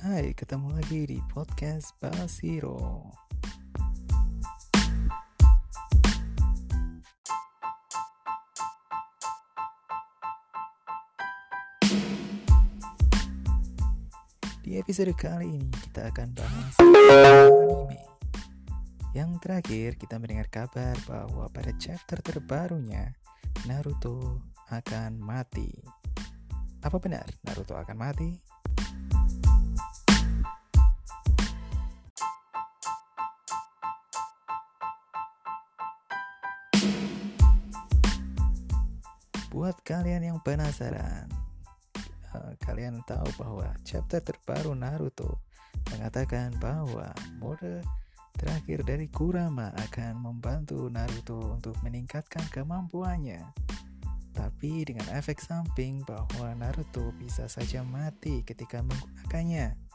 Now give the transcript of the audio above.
Hai, ketemu lagi di podcast Basiro. Di episode kali ini kita akan bahas anime. Yang terakhir kita mendengar kabar bahwa pada chapter terbarunya Naruto akan mati. Apa benar Naruto akan mati? Buat kalian yang penasaran, uh, kalian tahu bahwa chapter terbaru Naruto mengatakan bahwa mode terakhir dari Kurama akan membantu Naruto untuk meningkatkan kemampuannya. Tapi dengan efek samping bahwa Naruto bisa saja mati ketika menggunakannya.